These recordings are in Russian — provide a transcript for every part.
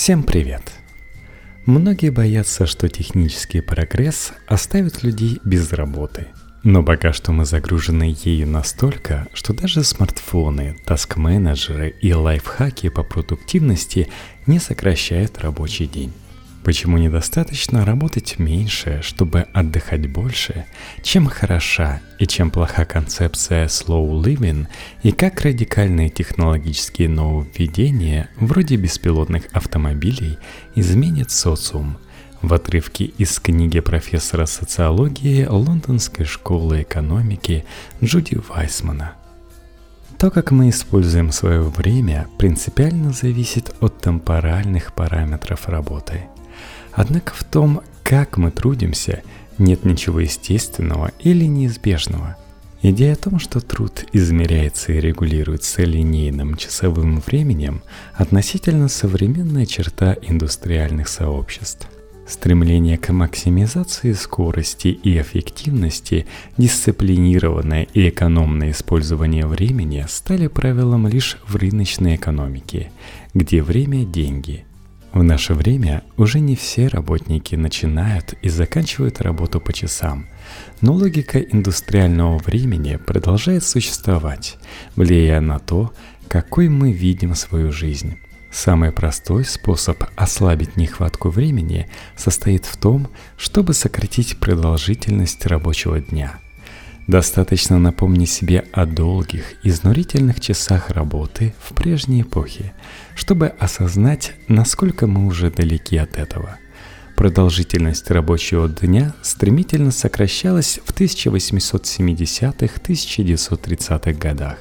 Всем привет! Многие боятся, что технический прогресс оставит людей без работы. Но пока что мы загружены ею настолько, что даже смартфоны, таск-менеджеры и лайфхаки по продуктивности не сокращают рабочий день. Почему недостаточно работать меньше, чтобы отдыхать больше? Чем хороша и чем плоха концепция slow living и как радикальные технологические нововведения вроде беспилотных автомобилей изменят социум? В отрывке из книги профессора социологии Лондонской школы экономики Джуди Вайсмана. То, как мы используем свое время, принципиально зависит от темпоральных параметров работы – Однако в том, как мы трудимся, нет ничего естественного или неизбежного. Идея о том, что труд измеряется и регулируется линейным часовым временем, относительно современная черта индустриальных сообществ. Стремление к максимизации скорости и эффективности, дисциплинированное и экономное использование времени стали правилом лишь в рыночной экономике, где время – деньги – в наше время уже не все работники начинают и заканчивают работу по часам, но логика индустриального времени продолжает существовать, влияя на то, какой мы видим свою жизнь. Самый простой способ ослабить нехватку времени состоит в том, чтобы сократить продолжительность рабочего дня – Достаточно напомнить себе о долгих, изнурительных часах работы в прежней эпохе, чтобы осознать, насколько мы уже далеки от этого. Продолжительность рабочего дня стремительно сокращалась в 1870-1930-х годах,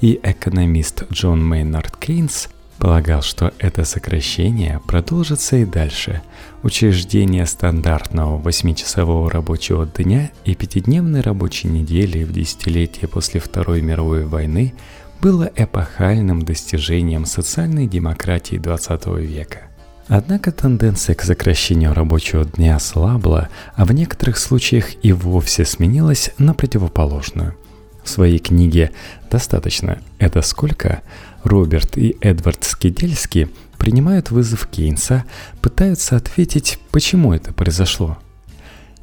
и экономист Джон Мейнард Кейнс полагал, что это сокращение продолжится и дальше. Учреждение стандартного 8-часового рабочего дня и пятидневной рабочей недели в десятилетие после Второй мировой войны было эпохальным достижением социальной демократии XX века. Однако тенденция к сокращению рабочего дня слабла, а в некоторых случаях и вовсе сменилась на противоположную – в своей книге «Достаточно. Это сколько?» Роберт и Эдвард Скидельски принимают вызов Кейнса, пытаются ответить, почему это произошло.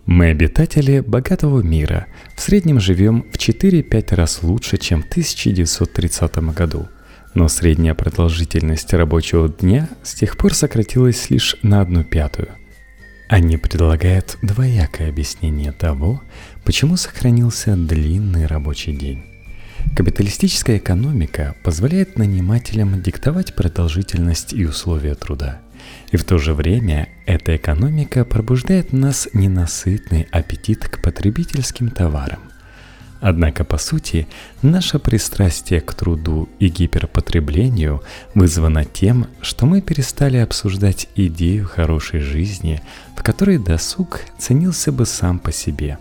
Мы обитатели богатого мира, в среднем живем в 4-5 раз лучше, чем в 1930 году. Но средняя продолжительность рабочего дня с тех пор сократилась лишь на одну пятую – они предлагают двоякое объяснение того, почему сохранился длинный рабочий день. Капиталистическая экономика позволяет нанимателям диктовать продолжительность и условия труда. И в то же время эта экономика пробуждает в нас ненасытный аппетит к потребительским товарам – Однако, по сути, наше пристрастие к труду и гиперпотреблению вызвано тем, что мы перестали обсуждать идею хорошей жизни, в которой досуг ценился бы сам по себе.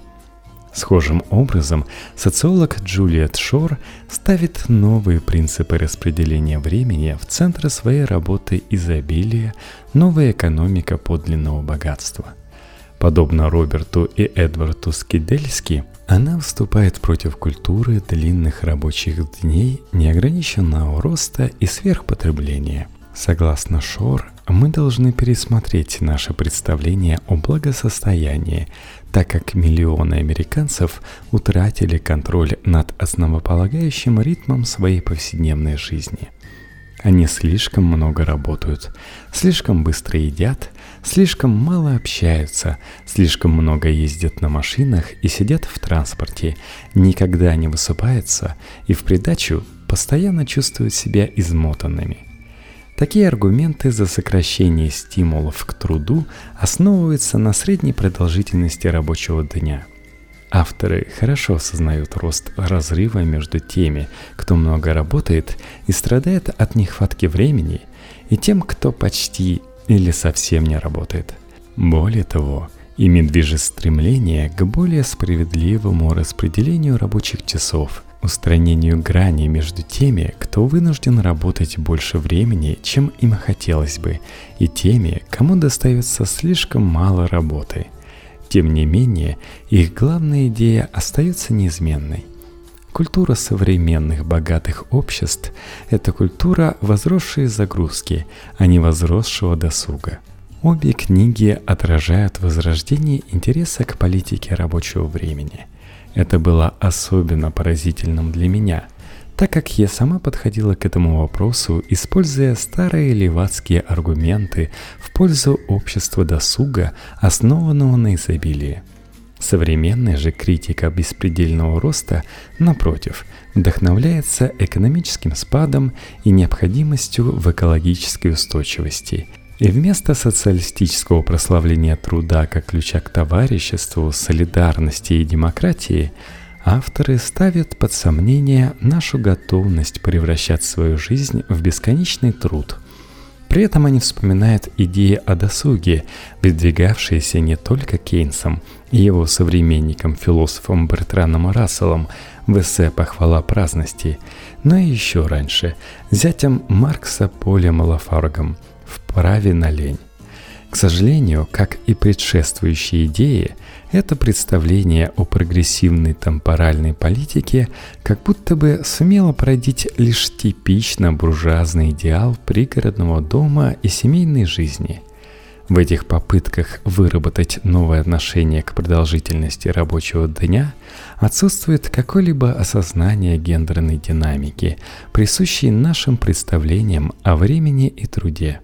Схожим образом социолог Джулиет Шор ставит новые принципы распределения времени в центр своей работы изобилия «Новая экономика подлинного богатства». Подобно Роберту и Эдварду Скидельски – она выступает против культуры длинных рабочих дней, неограниченного роста и сверхпотребления. Согласно Шор, мы должны пересмотреть наше представление о благосостоянии, так как миллионы американцев утратили контроль над основополагающим ритмом своей повседневной жизни. Они слишком много работают, слишком быстро едят, слишком мало общаются, слишком много ездят на машинах и сидят в транспорте, никогда не высыпаются и в придачу постоянно чувствуют себя измотанными. Такие аргументы за сокращение стимулов к труду основываются на средней продолжительности рабочего дня – Авторы хорошо осознают рост разрыва между теми, кто много работает и страдает от нехватки времени, и тем, кто почти или совсем не работает. Более того, ими движет стремление к более справедливому распределению рабочих часов, устранению грани между теми, кто вынужден работать больше времени, чем им хотелось бы, и теми, кому достается слишком мало работы – тем не менее, их главная идея остается неизменной. культура современных богатых обществ – это культура возросшей загрузки, а не возросшего досуга. Обе книги отражают возрождение интереса к политике рабочего времени. Это было особенно поразительным для меня – так как я сама подходила к этому вопросу, используя старые левацкие аргументы в пользу общества досуга, основанного на изобилии. Современная же критика беспредельного роста, напротив, вдохновляется экономическим спадом и необходимостью в экологической устойчивости – и вместо социалистического прославления труда как ключа к товариществу, солидарности и демократии – Авторы ставят под сомнение нашу готовность превращать свою жизнь в бесконечный труд. При этом они вспоминают идеи о досуге, выдвигавшиеся не только Кейнсом и его современником-философом Бертраном Расселом в эссе «Похвала праздности», но и еще раньше, зятем Маркса Полем Лафаргом в «Праве на лень». К сожалению, как и предшествующие идеи, это представление о прогрессивной темпоральной политике как будто бы сумело породить лишь типично буржуазный идеал пригородного дома и семейной жизни. В этих попытках выработать новое отношение к продолжительности рабочего дня отсутствует какое-либо осознание гендерной динамики, присущей нашим представлениям о времени и труде –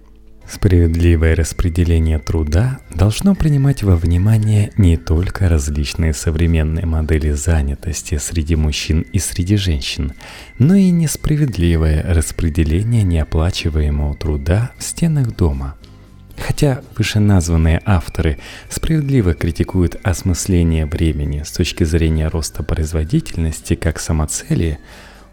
Справедливое распределение труда должно принимать во внимание не только различные современные модели занятости среди мужчин и среди женщин, но и несправедливое распределение неоплачиваемого труда в стенах дома. Хотя вышеназванные авторы справедливо критикуют осмысление времени с точки зрения роста производительности как самоцели –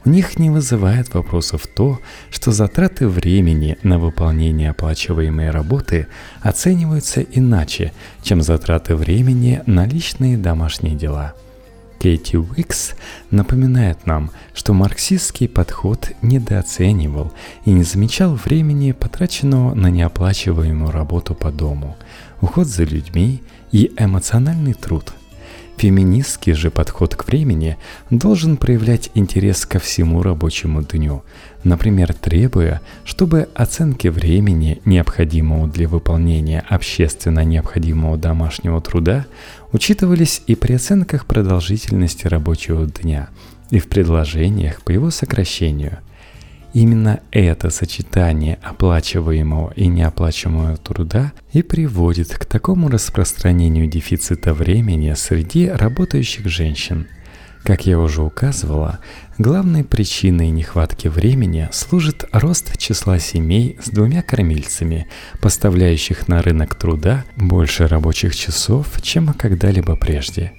у них не вызывает вопросов то, что затраты времени на выполнение оплачиваемой работы оцениваются иначе, чем затраты времени на личные домашние дела. Кейти Уикс напоминает нам, что марксистский подход недооценивал и не замечал времени, потраченного на неоплачиваемую работу по дому, уход за людьми и эмоциональный труд – Феминистский же подход к времени должен проявлять интерес ко всему рабочему дню, например, требуя, чтобы оценки времени, необходимого для выполнения общественно необходимого домашнего труда, учитывались и при оценках продолжительности рабочего дня, и в предложениях по его сокращению – Именно это сочетание оплачиваемого и неоплачиваемого труда и приводит к такому распространению дефицита времени среди работающих женщин. Как я уже указывала, главной причиной нехватки времени служит рост числа семей с двумя кормильцами, поставляющих на рынок труда больше рабочих часов, чем когда-либо прежде –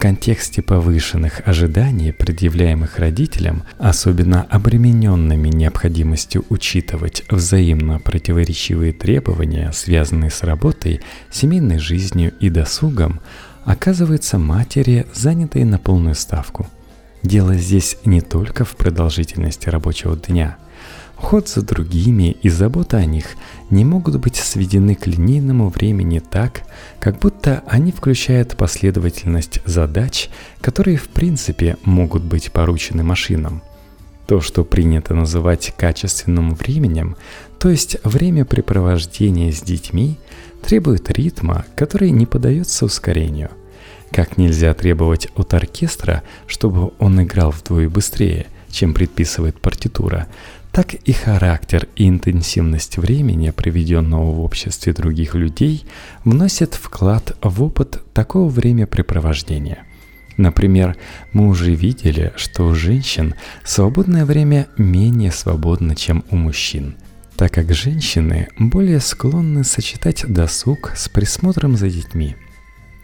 контексте повышенных ожиданий, предъявляемых родителям, особенно обремененными необходимостью учитывать взаимно противоречивые требования, связанные с работой, семейной жизнью и досугом, оказываются матери, занятые на полную ставку. Дело здесь не только в продолжительности рабочего дня – Уход за другими и забота о них не могут быть сведены к линейному времени так, как будто они включают последовательность задач, которые в принципе могут быть поручены машинам. То, что принято называть качественным временем, то есть времяпрепровождение с детьми, требует ритма, который не поддается ускорению. Как нельзя требовать от оркестра, чтобы он играл вдвое быстрее, чем предписывает партитура, так и характер и интенсивность времени, проведенного в обществе других людей, вносят вклад в опыт такого времяпрепровождения. Например, мы уже видели, что у женщин свободное время менее свободно, чем у мужчин, так как женщины более склонны сочетать досуг с присмотром за детьми –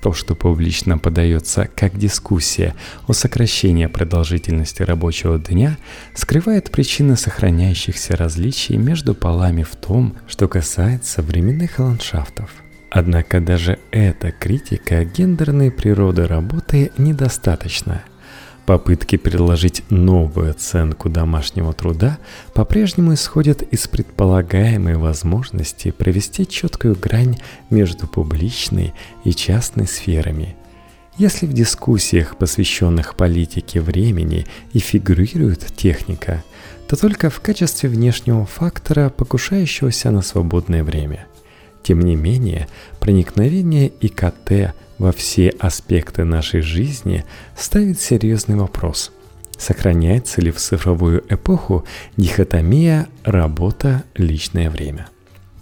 то, что публично подается как дискуссия о сокращении продолжительности рабочего дня, скрывает причины сохраняющихся различий между полами в том, что касается временных ландшафтов. Однако даже эта критика гендерной природы работы недостаточна – Попытки предложить новую оценку домашнего труда по-прежнему исходят из предполагаемой возможности провести четкую грань между публичной и частной сферами. Если в дискуссиях, посвященных политике времени, и фигурирует техника, то только в качестве внешнего фактора, покушающегося на свободное время. Тем не менее, проникновение ИКТ во все аспекты нашей жизни ставит серьезный вопрос. Сохраняется ли в цифровую эпоху дихотомия работа-личное время?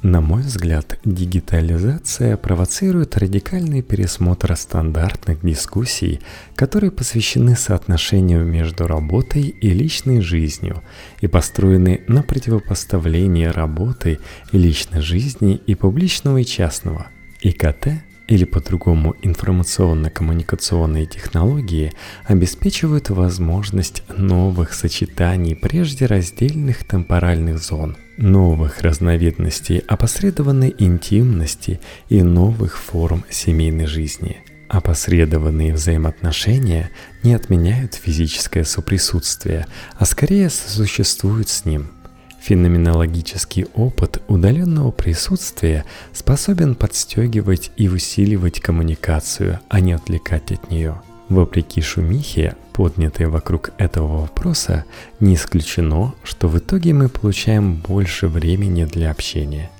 На мой взгляд, дигитализация провоцирует радикальный пересмотр стандартных дискуссий, которые посвящены соотношению между работой и личной жизнью и построены на противопоставлении работы и личной жизни и публичного и частного. ИКТ или по-другому информационно-коммуникационные технологии обеспечивают возможность новых сочетаний прежде раздельных темпоральных зон, новых разновидностей опосредованной интимности и новых форм семейной жизни. Опосредованные взаимоотношения не отменяют физическое соприсутствие, а скорее сосуществуют с ним – Феноменологический опыт удаленного присутствия способен подстегивать и усиливать коммуникацию, а не отвлекать от нее. Вопреки шумихе, поднятой вокруг этого вопроса, не исключено, что в итоге мы получаем больше времени для общения.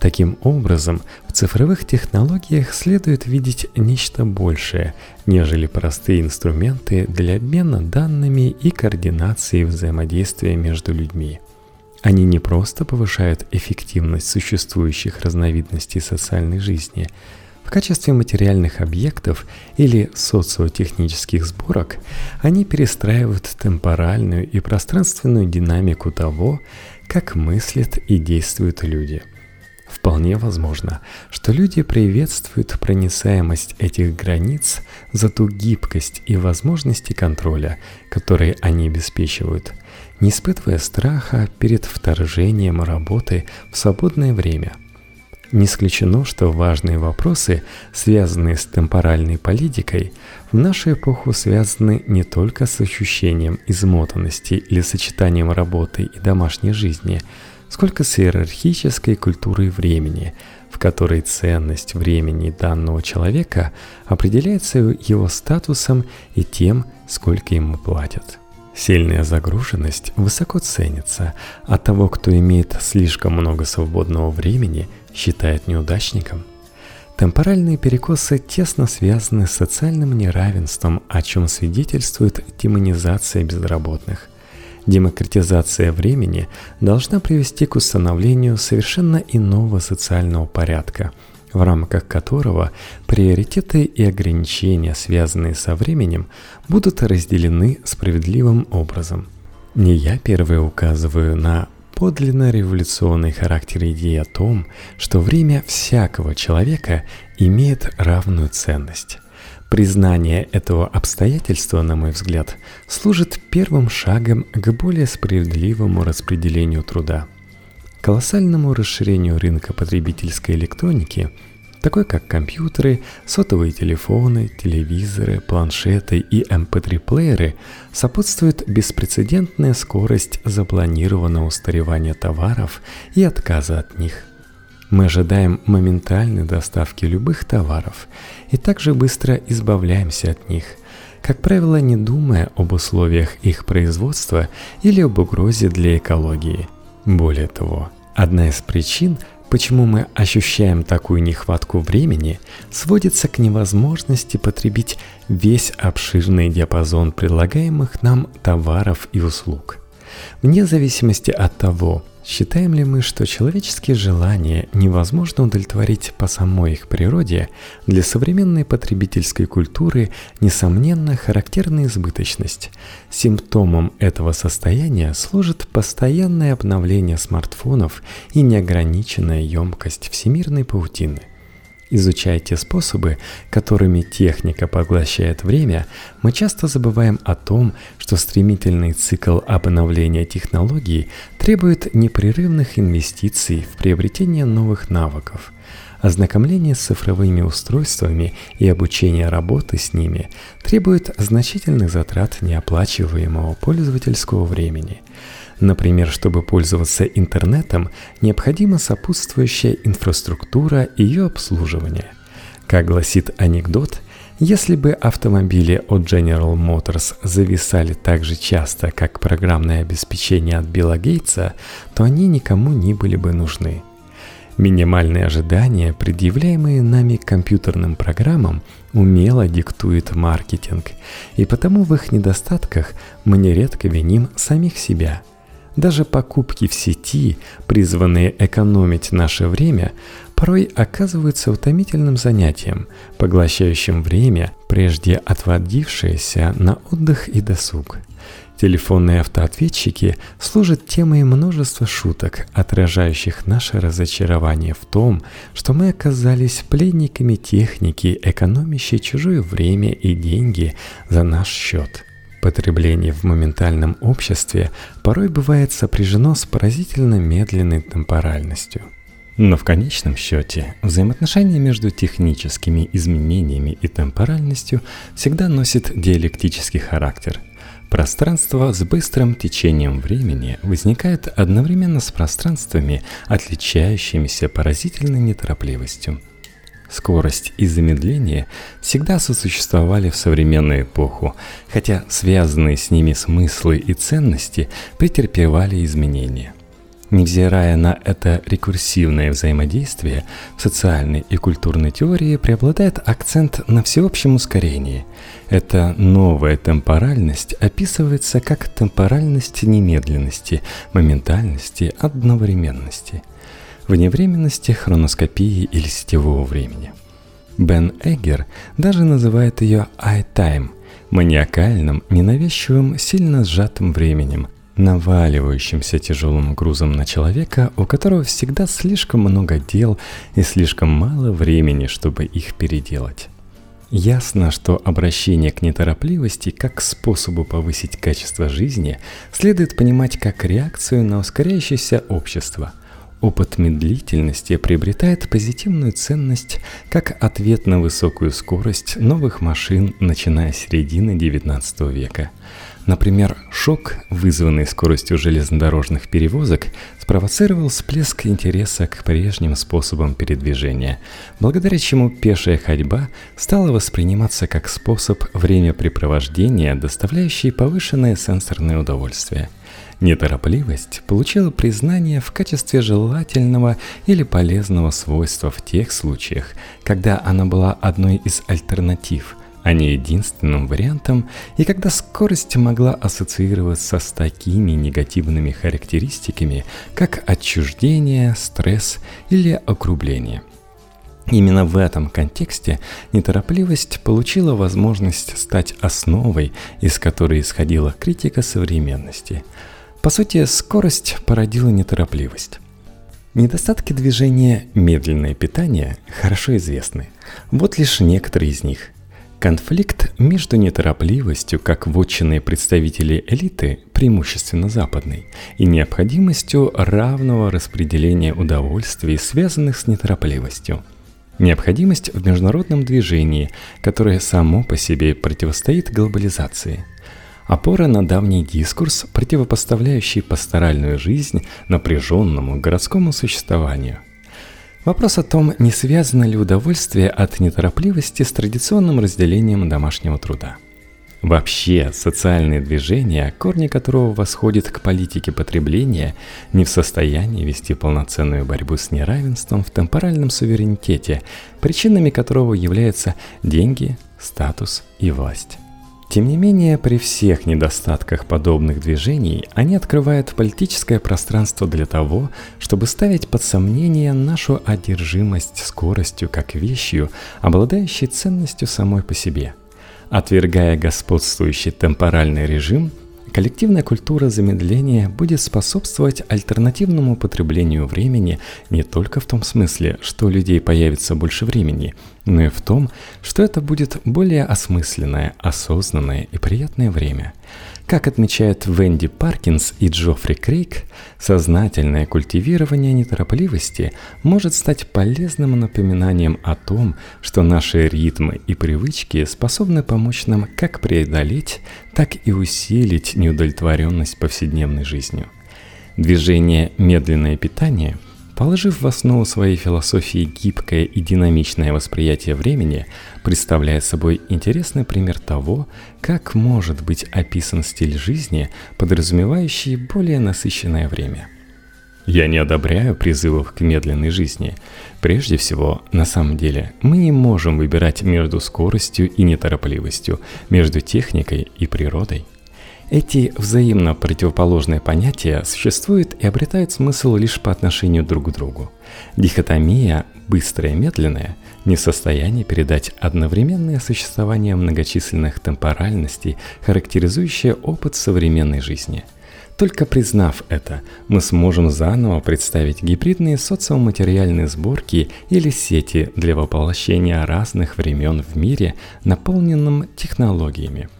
Таким образом, в цифровых технологиях следует видеть нечто большее, нежели простые инструменты для обмена данными и координации взаимодействия между людьми – они не просто повышают эффективность существующих разновидностей социальной жизни. В качестве материальных объектов или социотехнических сборок они перестраивают темпоральную и пространственную динамику того, как мыслят и действуют люди. Вполне возможно, что люди приветствуют проницаемость этих границ за ту гибкость и возможности контроля, которые они обеспечивают – не испытывая страха перед вторжением работы в свободное время. Не исключено, что важные вопросы, связанные с темпоральной политикой, в нашу эпоху связаны не только с ощущением измотанности или сочетанием работы и домашней жизни, сколько с иерархической культурой времени, в которой ценность времени данного человека определяется его статусом и тем, сколько ему платят. Сильная загруженность высоко ценится, а того, кто имеет слишком много свободного времени, считает неудачником. Темпоральные перекосы тесно связаны с социальным неравенством, о чем свидетельствует демонизация безработных. Демократизация времени должна привести к установлению совершенно иного социального порядка – в рамках которого приоритеты и ограничения, связанные со временем, будут разделены справедливым образом. Не я первый указываю на подлинно революционный характер идеи о том, что время всякого человека имеет равную ценность. Признание этого обстоятельства, на мой взгляд, служит первым шагом к более справедливому распределению труда – колоссальному расширению рынка потребительской электроники, такой как компьютеры, сотовые телефоны, телевизоры, планшеты и MP3-плееры, эм сопутствует беспрецедентная скорость запланированного устаревания товаров и отказа от них. Мы ожидаем моментальной доставки любых товаров и также быстро избавляемся от них – как правило, не думая об условиях их производства или об угрозе для экологии. Более того, Одна из причин, почему мы ощущаем такую нехватку времени, сводится к невозможности потребить весь обширный диапазон предлагаемых нам товаров и услуг. Вне зависимости от того, Считаем ли мы, что человеческие желания невозможно удовлетворить по самой их природе, для современной потребительской культуры, несомненно, характерна избыточность. Симптомом этого состояния служит постоянное обновление смартфонов и неограниченная емкость всемирной паутины – Изучая те способы, которыми техника поглощает время, мы часто забываем о том, что стремительный цикл обновления технологий требует непрерывных инвестиций в приобретение новых навыков. Ознакомление с цифровыми устройствами и обучение работы с ними требует значительных затрат неоплачиваемого пользовательского времени – Например, чтобы пользоваться интернетом, необходима сопутствующая инфраструктура и ее обслуживание. Как гласит анекдот, Если бы автомобили от General Motors зависали так же часто, как программное обеспечение от Билла Гейтса, то они никому не были бы нужны. Минимальные ожидания, предъявляемые нами компьютерным программам, умело диктует маркетинг, и потому в их недостатках мы нередко виним самих себя – даже покупки в сети, призванные экономить наше время, порой оказываются утомительным занятием, поглощающим время, прежде отводившееся на отдых и досуг. Телефонные автоответчики служат темой множества шуток, отражающих наше разочарование в том, что мы оказались пленниками техники, экономящей чужое время и деньги за наш счет. Потребление в моментальном обществе порой бывает сопряжено с поразительно медленной темпоральностью – но в конечном счете взаимоотношения между техническими изменениями и темпоральностью всегда носят диалектический характер. Пространство с быстрым течением времени возникает одновременно с пространствами, отличающимися поразительной неторопливостью. Скорость и замедление всегда сосуществовали в современную эпоху, хотя связанные с ними смыслы и ценности претерпевали изменения. Невзирая на это рекурсивное взаимодействие, в социальной и культурной теории преобладает акцент на всеобщем ускорении. Эта новая темпоральность описывается как темпоральность немедленности, моментальности, одновременности, вневременности, хроноскопии или сетевого времени. Бен Эггер даже называет ее «I-time», маниакальным, ненавязчивым, сильно сжатым временем, наваливающимся тяжелым грузом на человека, у которого всегда слишком много дел и слишком мало времени, чтобы их переделать. Ясно, что обращение к неторопливости как к способу повысить качество жизни следует понимать как реакцию на ускоряющееся общество. Опыт медлительности приобретает позитивную ценность как ответ на высокую скорость новых машин, начиная с середины XIX века – Например, шок, вызванный скоростью железнодорожных перевозок, спровоцировал всплеск интереса к прежним способам передвижения, благодаря чему пешая ходьба стала восприниматься как способ времяпрепровождения, доставляющий повышенное сенсорное удовольствие. Неторопливость получила признание в качестве желательного или полезного свойства в тех случаях, когда она была одной из альтернатив – а не единственным вариантом, и когда скорость могла ассоциироваться с такими негативными характеристиками, как отчуждение, стресс или округление. Именно в этом контексте неторопливость получила возможность стать основой, из которой исходила критика современности. По сути, скорость породила неторопливость. Недостатки движения медленное питание хорошо известны. Вот лишь некоторые из них. Конфликт между неторопливостью, как вотчиной представителей элиты, преимущественно западной, и необходимостью равного распределения удовольствий, связанных с неторопливостью. Необходимость в международном движении, которое само по себе противостоит глобализации. Опора на давний дискурс, противопоставляющий пасторальную жизнь напряженному городскому существованию. Вопрос о том, не связано ли удовольствие от неторопливости с традиционным разделением домашнего труда. Вообще, социальные движения, корни которого восходят к политике потребления, не в состоянии вести полноценную борьбу с неравенством в темпоральном суверенитете, причинами которого являются деньги, статус и власть. Тем не менее, при всех недостатках подобных движений, они открывают политическое пространство для того, чтобы ставить под сомнение нашу одержимость скоростью как вещью, обладающей ценностью самой по себе. Отвергая господствующий темпоральный режим – Коллективная культура замедления будет способствовать альтернативному потреблению времени не только в том смысле, что у людей появится больше времени, но и в том, что это будет более осмысленное, осознанное и приятное время – как отмечают Венди Паркинс и Джоффри Крейг, сознательное культивирование неторопливости может стать полезным напоминанием о том, что наши ритмы и привычки способны помочь нам как преодолеть, так и усилить неудовлетворенность повседневной жизнью. Движение «медленное питание» положив в основу своей философии гибкое и динамичное восприятие времени, представляет собой интересный пример того, как может быть описан стиль жизни, подразумевающий более насыщенное время – я не одобряю призывов к медленной жизни. Прежде всего, на самом деле, мы не можем выбирать между скоростью и неторопливостью, между техникой и природой. Эти взаимно противоположные понятия существуют и обретают смысл лишь по отношению друг к другу. Дихотомия «быстрое и медленное» не в состоянии передать одновременное существование многочисленных темпоральностей, характеризующее опыт современной жизни – только признав это, мы сможем заново представить гибридные социоматериальные сборки или сети для воплощения разных времен в мире, наполненном технологиями.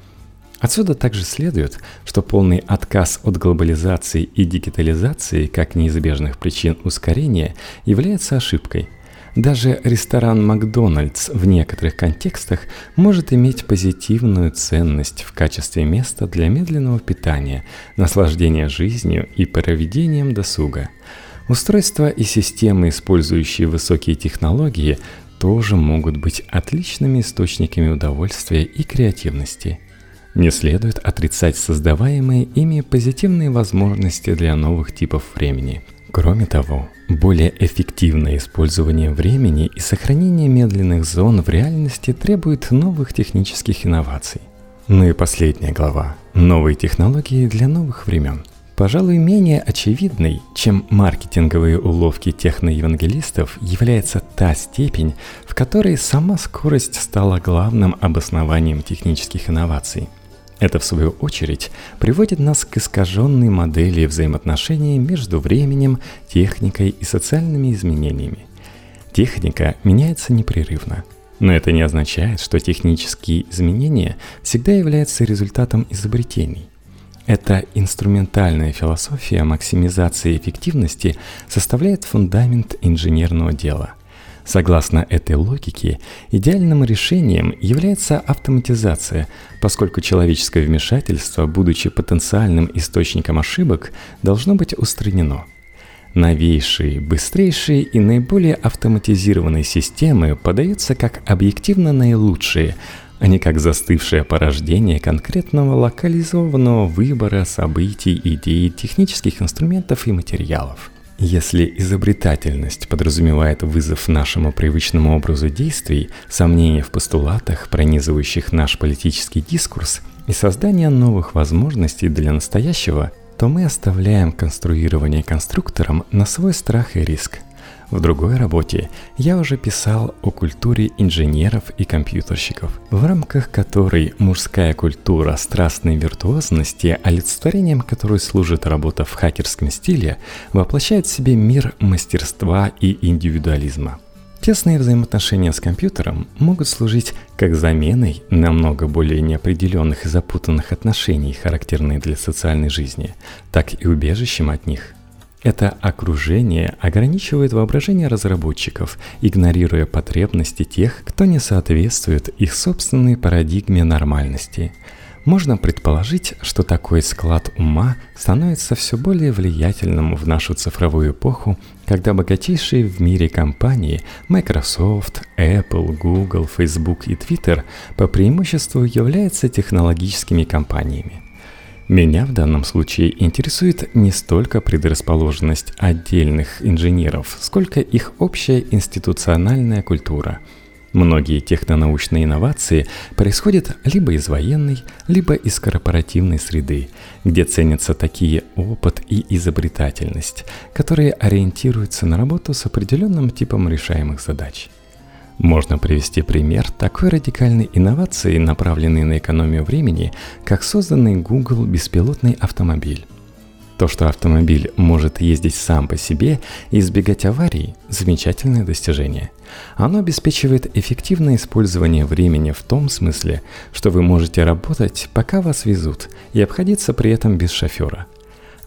Отсюда также следует, что полный отказ от глобализации и дигитализации как неизбежных причин ускорения является ошибкой – даже ресторан Макдональдс в некоторых контекстах может иметь позитивную ценность в качестве места для медленного питания, наслаждения жизнью и проведением досуга. Устройства и системы, использующие высокие технологии, тоже могут быть отличными источниками удовольствия и креативности. Не следует отрицать создаваемые ими позитивные возможности для новых типов времени – Кроме того, более эффективное использование времени и сохранение медленных зон в реальности требует новых технических инноваций. Ну и последняя глава – новые технологии для новых времен. Пожалуй, менее очевидной, чем маркетинговые уловки техноевангелистов, является та степень, в которой сама скорость стала главным обоснованием технических инноваций – это, в свою очередь, приводит нас к искаженной модели взаимоотношений между временем, техникой и социальными изменениями. Техника меняется непрерывно, но это не означает, что технические изменения всегда являются результатом изобретений. Эта инструментальная философия максимизации эффективности составляет фундамент инженерного дела – Согласно этой логике, идеальным решением является автоматизация, поскольку человеческое вмешательство, будучи потенциальным источником ошибок, должно быть устранено. Новейшие, быстрейшие и наиболее автоматизированные системы подаются как объективно наилучшие, а не как застывшее порождение конкретного локализованного выбора событий, идей, технических инструментов и материалов – если изобретательность подразумевает вызов нашему привычному образу действий, сомнения в постулатах, пронизывающих наш политический дискурс, и создание новых возможностей для настоящего, то мы оставляем конструирование конструктором на свой страх и риск. В другой работе я уже писал о культуре инженеров и компьютерщиков, в рамках которой мужская культура страстной виртуозности, олицетворением которой служит работа в хакерском стиле, воплощает в себе мир мастерства и индивидуализма. Тесные взаимоотношения с компьютером могут служить как заменой намного более неопределенных и запутанных отношений, характерных для социальной жизни, так и убежищем от них. Это окружение ограничивает воображение разработчиков, игнорируя потребности тех, кто не соответствует их собственной парадигме нормальности. Можно предположить, что такой склад ума становится все более влиятельным в нашу цифровую эпоху, когда богатейшие в мире компании Microsoft, Apple, Google, Facebook и Twitter по преимуществу являются технологическими компаниями. Меня в данном случае интересует не столько предрасположенность отдельных инженеров, сколько их общая институциональная культура. Многие технонаучные инновации происходят либо из военной, либо из корпоративной среды, где ценятся такие опыт и изобретательность, которые ориентируются на работу с определенным типом решаемых задач – можно привести пример такой радикальной инновации, направленной на экономию времени, как созданный Google беспилотный автомобиль. То, что автомобиль может ездить сам по себе и избегать аварий – замечательное достижение. Оно обеспечивает эффективное использование времени в том смысле, что вы можете работать, пока вас везут, и обходиться при этом без шофера –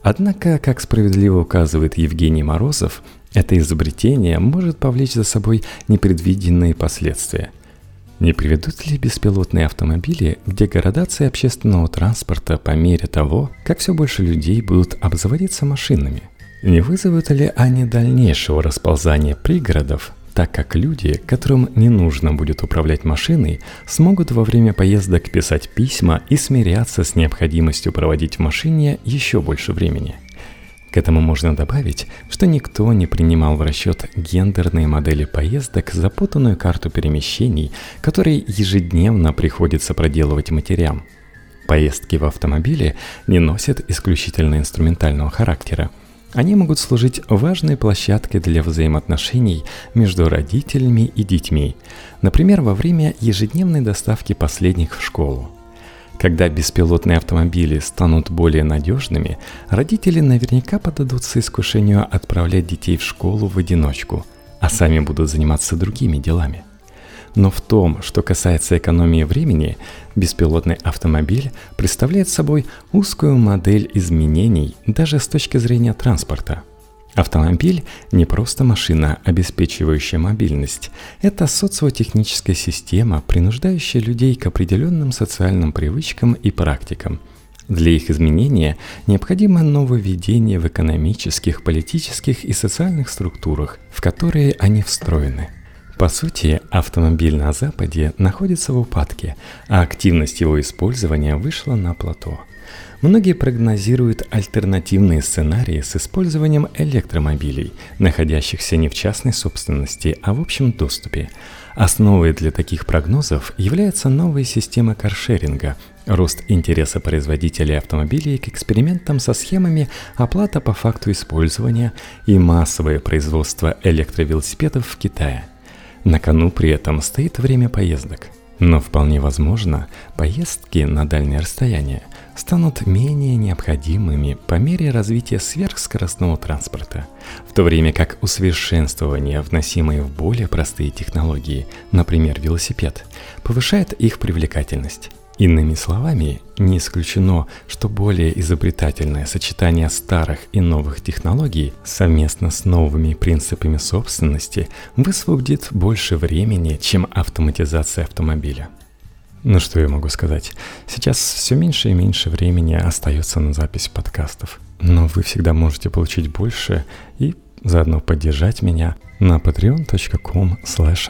Однако, как справедливо указывает Евгений Морозов, это изобретение может повлечь за собой непредвиденные последствия. Не приведут ли беспилотные автомобили к деградации общественного транспорта по мере того, как все больше людей будут обзаводиться машинами? Не вызовут ли они дальнейшего расползания пригородов, так как люди, которым не нужно будет управлять машиной, смогут во время поездок писать письма и смиряться с необходимостью проводить в машине еще больше времени. К этому можно добавить, что никто не принимал в расчет гендерные модели поездок, запутанную карту перемещений, которые ежедневно приходится проделывать матерям. Поездки в автомобиле не носят исключительно инструментального характера – они могут служить важной площадкой для взаимоотношений между родителями и детьми, например, во время ежедневной доставки последних в школу. Когда беспилотные автомобили станут более надежными, родители наверняка подадутся искушению отправлять детей в школу в одиночку, а сами будут заниматься другими делами. Но в том, что касается экономии времени, беспилотный автомобиль представляет собой узкую модель изменений даже с точки зрения транспорта. Автомобиль не просто машина, обеспечивающая мобильность. Это социотехническая система, принуждающая людей к определенным социальным привычкам и практикам. Для их изменения необходимо нововведение в экономических, политических и социальных структурах, в которые они встроены – по сути, автомобиль на Западе находится в упадке, а активность его использования вышла на плато. Многие прогнозируют альтернативные сценарии с использованием электромобилей, находящихся не в частной собственности, а в общем доступе. Основой для таких прогнозов является новая система каршеринга, рост интереса производителей автомобилей к экспериментам со схемами оплата по факту использования и массовое производство электровелосипедов в Китае – на кону при этом стоит время поездок. Но вполне возможно, поездки на дальние расстояния станут менее необходимыми по мере развития сверхскоростного транспорта, в то время как усовершенствование, вносимое в более простые технологии, например, велосипед, повышает их привлекательность. Иными словами, не исключено, что более изобретательное сочетание старых и новых технологий совместно с новыми принципами собственности высвободит больше времени, чем автоматизация автомобиля. Ну что я могу сказать? Сейчас все меньше и меньше времени остается на запись подкастов. Но вы всегда можете получить больше и заодно поддержать меня на patreon.com slash